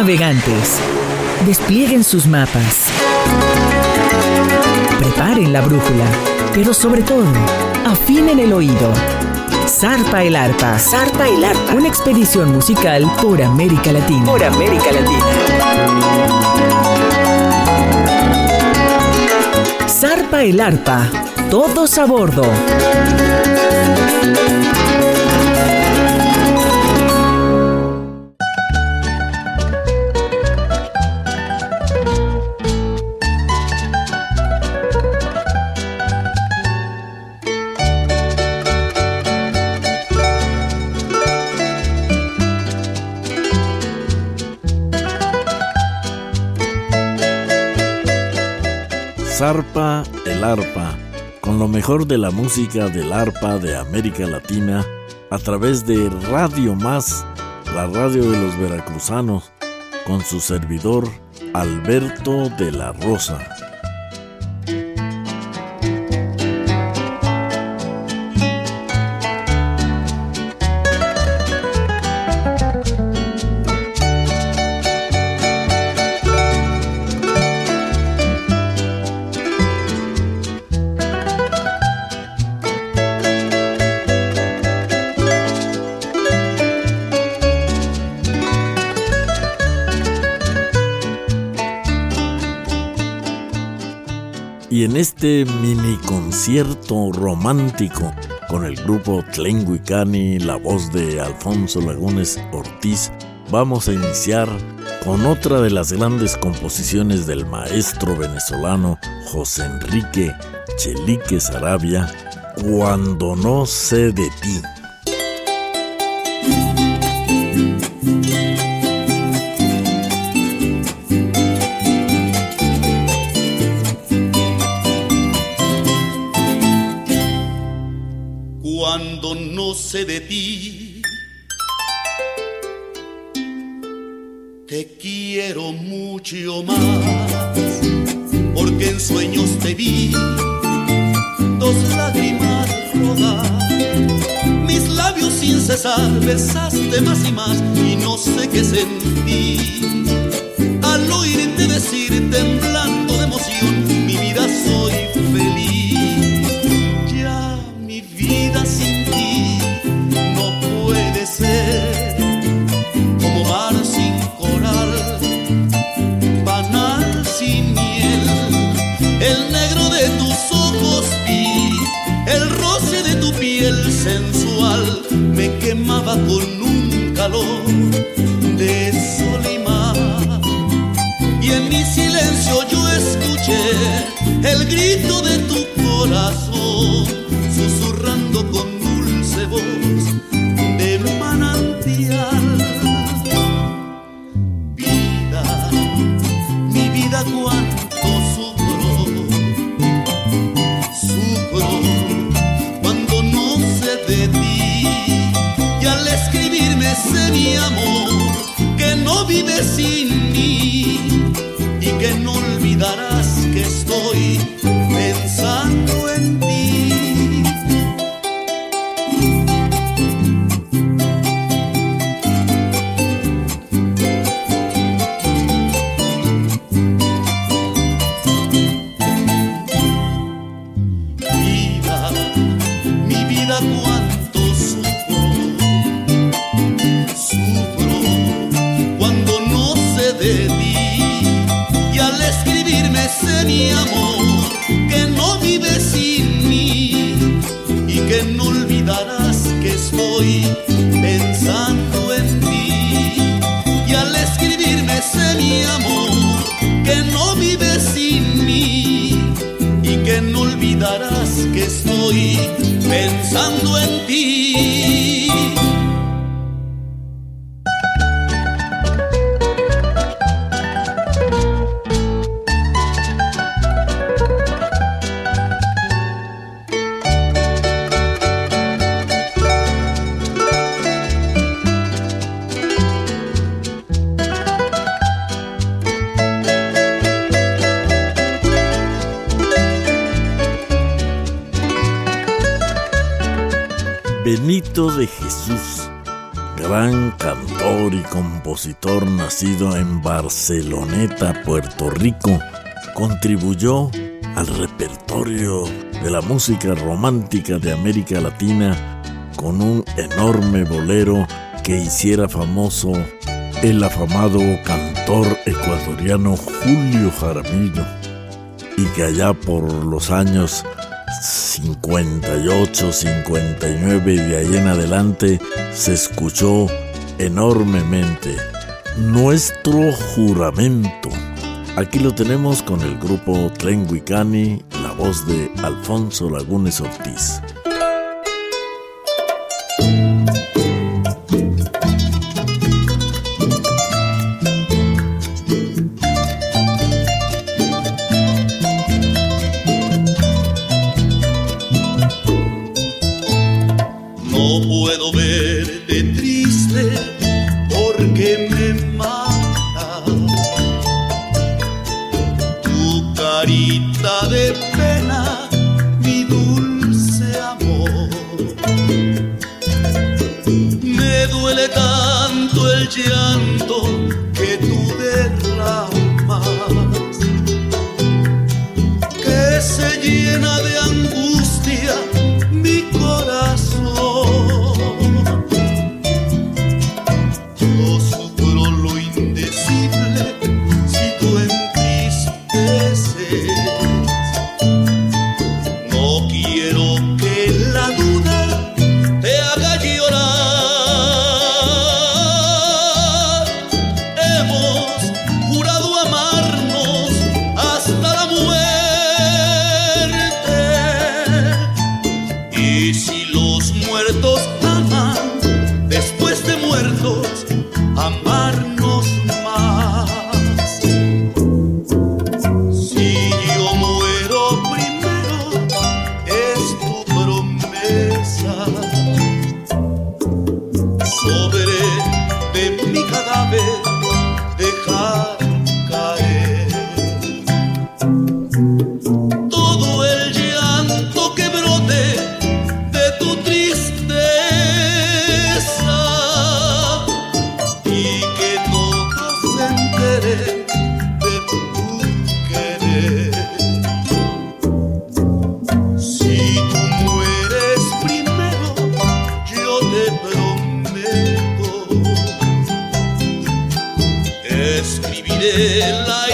navegantes, desplieguen sus mapas. Preparen la brújula, pero sobre todo, afinen el oído. Zarpa el arpa. Zarpa el arpa. Una expedición musical por América Latina. Por América Latina. Zarpa el arpa. Todos a bordo. Zarpa el arpa, con lo mejor de la música del arpa de América Latina a través de Radio Más, la radio de los veracruzanos, con su servidor Alberto de la Rosa. Este mini concierto romántico con el grupo Tlenguicani, la voz de Alfonso Lagunes Ortiz, vamos a iniciar con otra de las grandes composiciones del maestro venezolano José Enrique Chelique Sarabia, Cuando no sé de ti. De ti. Te quiero mucho más, porque en sueños te vi dos lágrimas rodar. Mis labios sin cesar besaste más y más y no sé qué sentí. Ese mi amor que no vive sin mí y que no olvidarás sé mi amor que no vive sin mí y que no olvidarás que estoy pensando en ti. Gran cantor y compositor nacido en Barceloneta, Puerto Rico, contribuyó al repertorio de la música romántica de América Latina con un enorme bolero que hiciera famoso el afamado cantor ecuatoriano Julio Jaramillo y que allá por los años 58, 59 y de ahí en adelante se escuchó enormemente. Nuestro juramento. Aquí lo tenemos con el grupo Tlenguicani, la voz de Alfonso Lagunes Ortiz. porque me mata tu carita de pena, mi dulce amor. Me duele tanto el llanto que tú derramas, que se llena de de la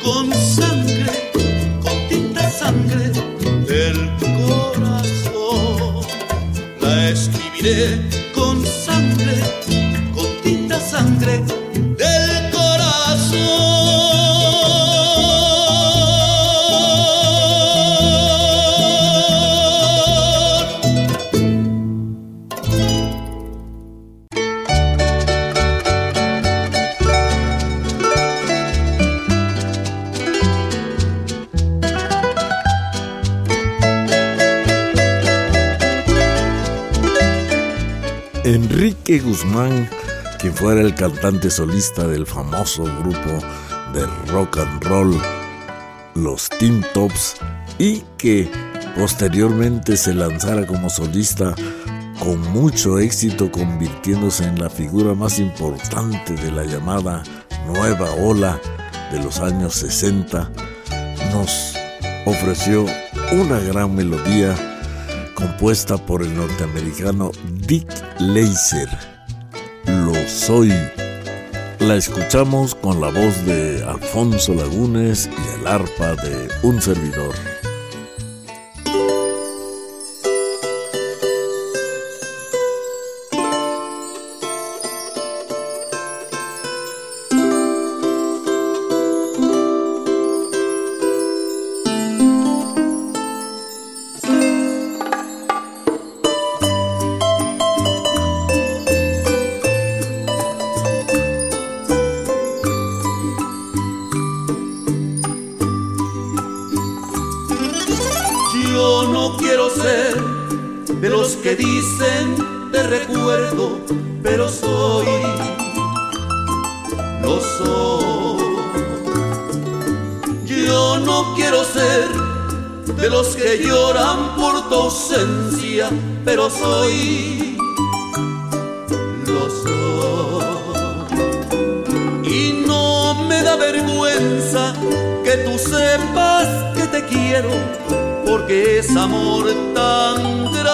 con sangre, con tinta sangre del corazón. La escribiré fuera el cantante solista del famoso grupo de rock and roll Los Teen Tops y que posteriormente se lanzara como solista con mucho éxito convirtiéndose en la figura más importante de la llamada nueva ola de los años 60, nos ofreció una gran melodía compuesta por el norteamericano Dick Laser. Soy. La escuchamos con la voz de Alfonso Lagunes y el arpa de un servidor. Dicen te recuerdo, pero soy, lo soy. Yo no quiero ser de los que lloran por tu ausencia, pero soy, lo soy. Y no me da vergüenza que tú sepas que te quiero, porque es amor tan grande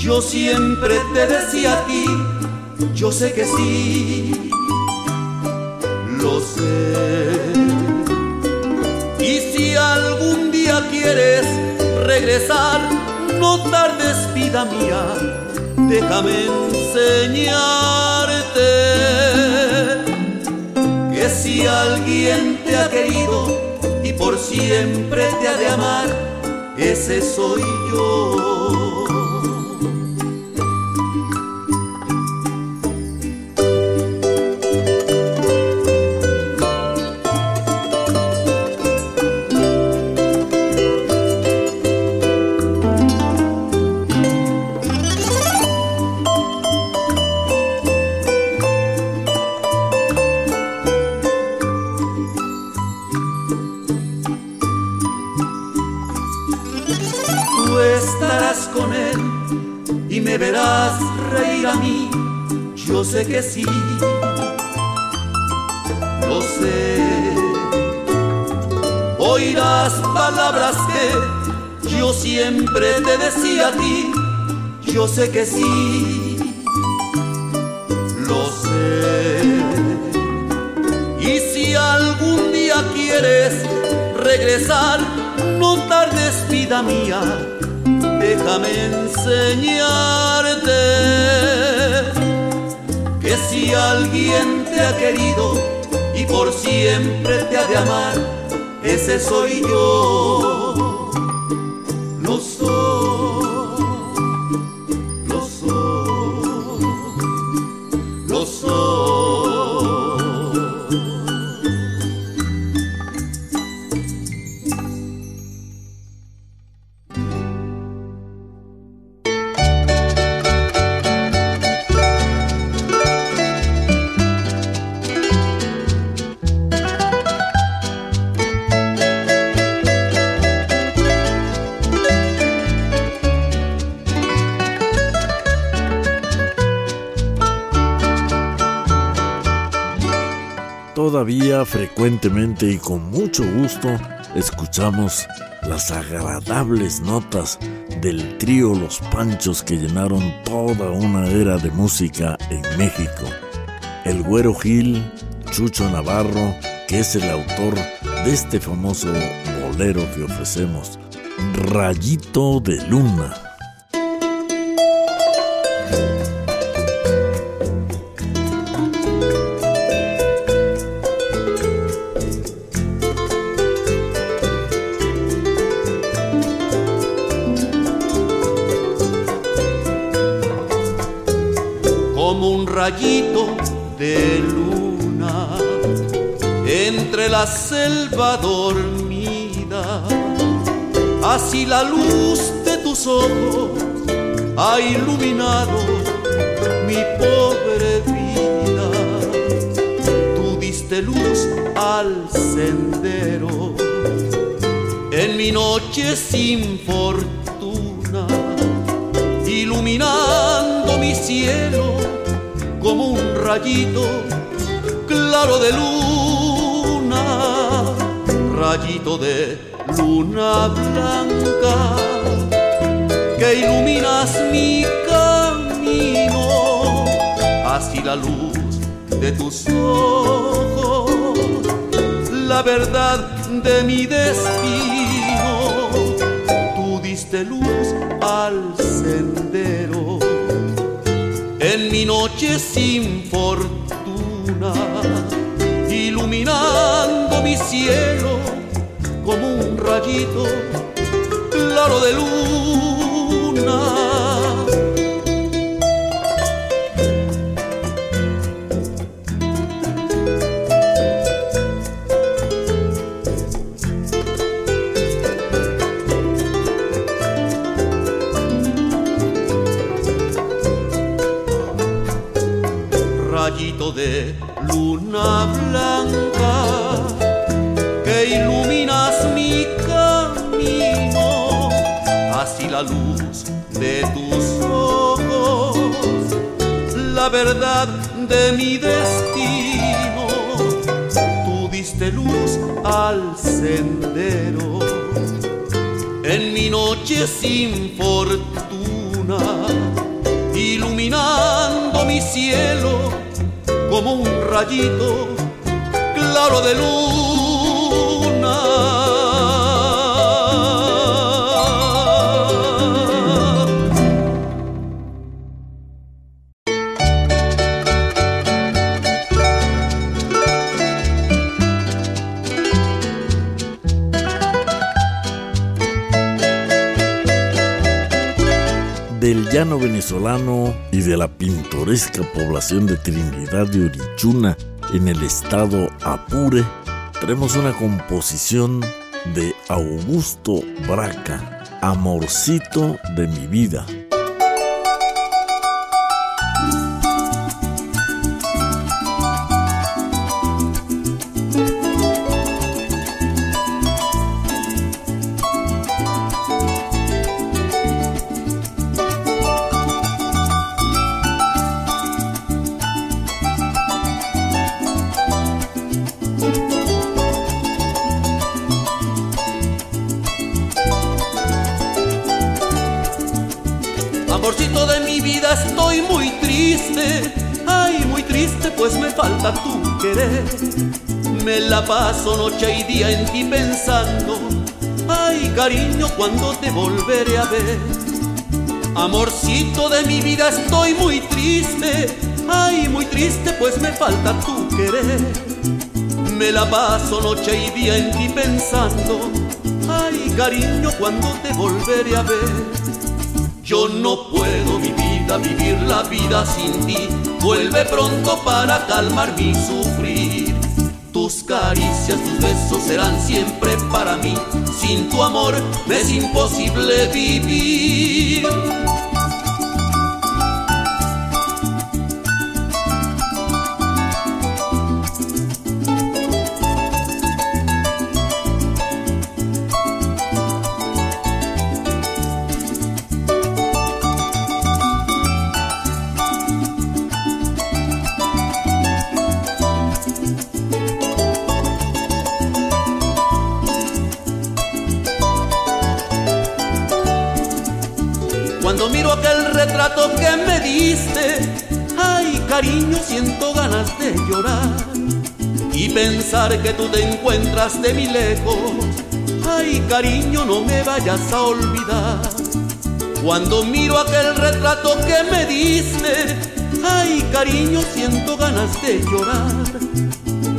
yo siempre te decía a ti, yo sé que sí, lo sé. Y si algún día quieres regresar, no tardes, vida mía, déjame enseñarte si alguien te ha querido y por siempre te ha de amar, ese soy yo. Regresar, no tardes vida mía, déjame enseñarte que si alguien te ha querido y por siempre te ha de amar, ese soy yo. Frecuentemente y con mucho gusto escuchamos las agradables notas del trío Los Panchos que llenaron toda una era de música en México. El Güero Gil, Chucho Navarro, que es el autor de este famoso bolero que ofrecemos, Rayito de Luna. Como un rayito de luna entre la selva dormida. Así la luz de tus ojos ha iluminado mi pobre vida. Tú diste luz al sendero en mi noche sin fortuna, iluminando mi cielo rayito claro de luna, rayito de luna blanca que iluminas mi camino, así la luz de tus ojos, la verdad de mi destino, tú diste luz al sendero. en mi noche sin fortuna, iluminando mi cielo como un rayito claro de luna. De luna blanca que iluminas mi camino, así la luz de tus ojos, la verdad de mi destino, tú diste luz al sendero, en mi noche sin fortuna, iluminando mi cielo como un rayito claro de luna. Venezolano y de la pintoresca población de Trinidad de Orichuna en el estado Apure, tenemos una composición de Augusto Braca, Amorcito de mi vida. Me la paso noche y día en ti pensando. Ay, cariño, cuando te volveré a ver. Amorcito de mi vida, estoy muy triste. Ay, muy triste, pues me falta tu querer. Me la paso noche y día en ti pensando. Ay, cariño, cuando te volveré a ver. Yo no puedo mi vida vivir la vida sin ti. Vuelve pronto para calmar mi sufrir. Caricias, tus besos serán siempre para mí. Sin tu amor me es imposible vivir. Retrato que me diste, ay cariño, siento ganas de llorar y pensar que tú te encuentras de mi lejos. Ay cariño, no me vayas a olvidar. Cuando miro aquel retrato que me diste, ay cariño, siento ganas de llorar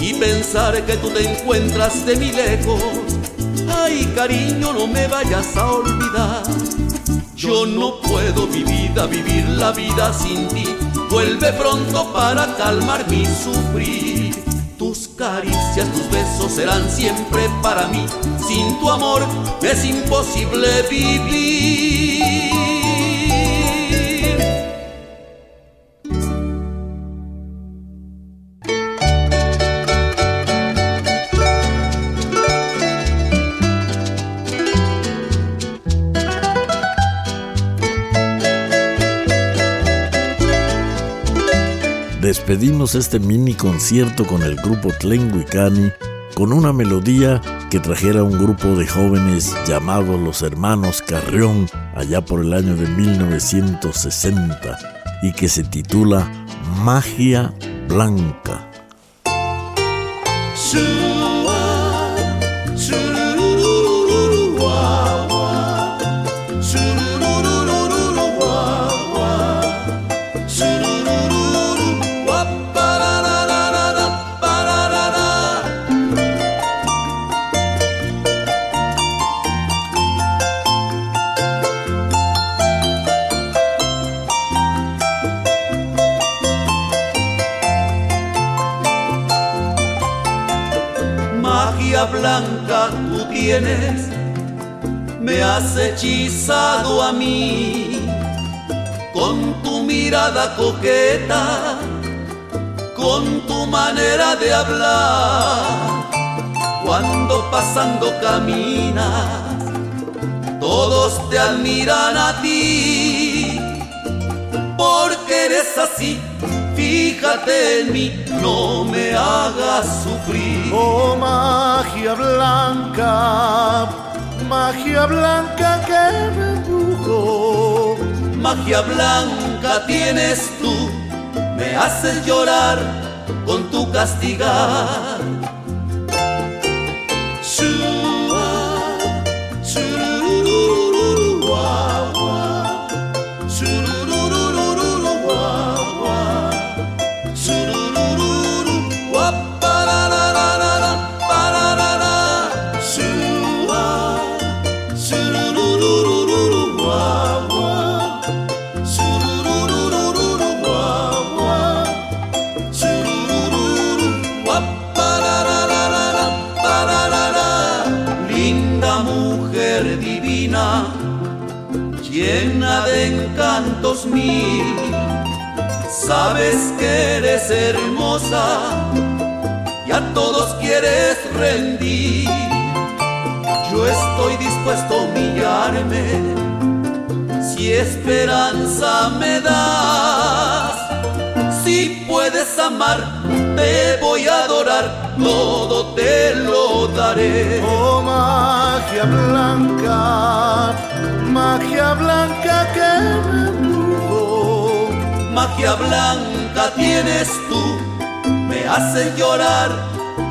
y pensar que tú te encuentras de mi lejos. Ay cariño, no me vayas a olvidar. Yo no puedo mi vida vivir la vida sin ti. Vuelve pronto para calmar mi sufrir. Tus caricias, tus besos serán siempre para mí. Sin tu amor es imposible vivir. Despedimos este mini concierto con el grupo Tlenguicani con una melodía que trajera un grupo de jóvenes llamados los Hermanos Carrión allá por el año de 1960 y que se titula Magia Blanca. Hechizado a mí con tu mirada coqueta, con tu manera de hablar. Cuando pasando caminas, todos te admiran a ti, porque eres así fíjate en mí, no me hagas sufrir. Oh magia blanca, magia blanca que me embrujó. Magia blanca tienes tú, me haces llorar con tu castigar. Sabes que eres hermosa y a todos quieres rendir. Yo estoy dispuesto a humillarme si esperanza me das. Si puedes amar, te voy a adorar, todo te lo daré. Oh magia blanca, magia blanca que me magia blanca tienes tú, me hace llorar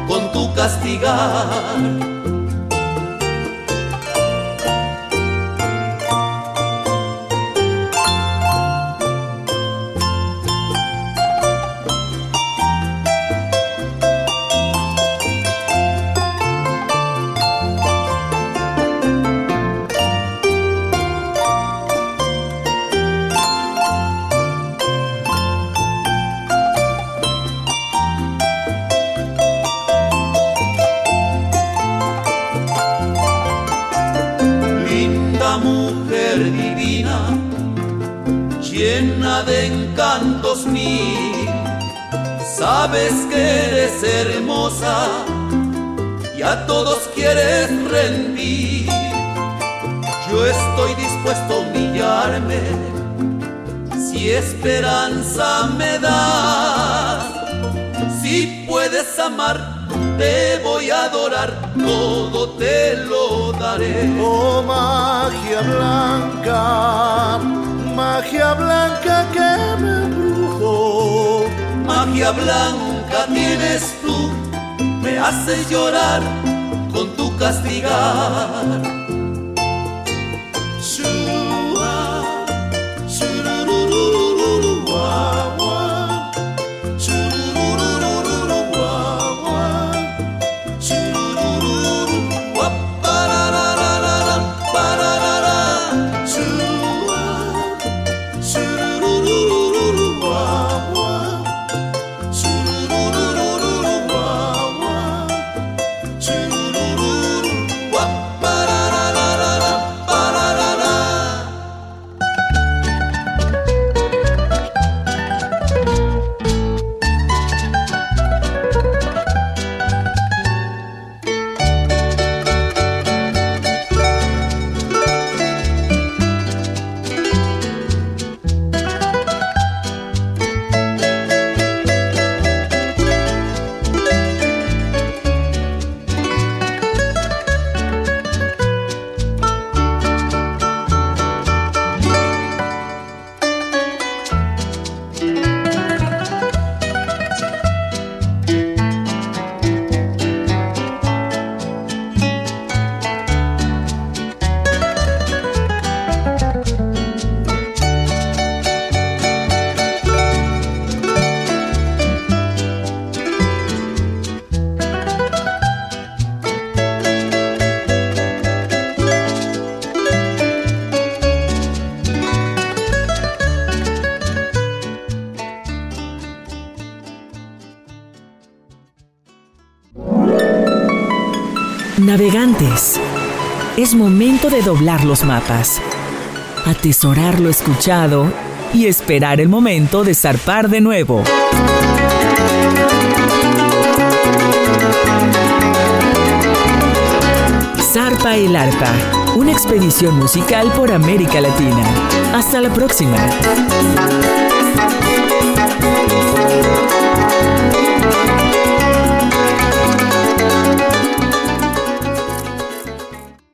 con tu castigar. Todo te lo daré. Oh magia blanca, magia blanca que me magia blanca tienes tú, me haces llorar con tu castigar. Navegantes, es momento de doblar los mapas, atesorar lo escuchado y esperar el momento de zarpar de nuevo. Zarpa el Arpa, una expedición musical por América Latina. Hasta la próxima.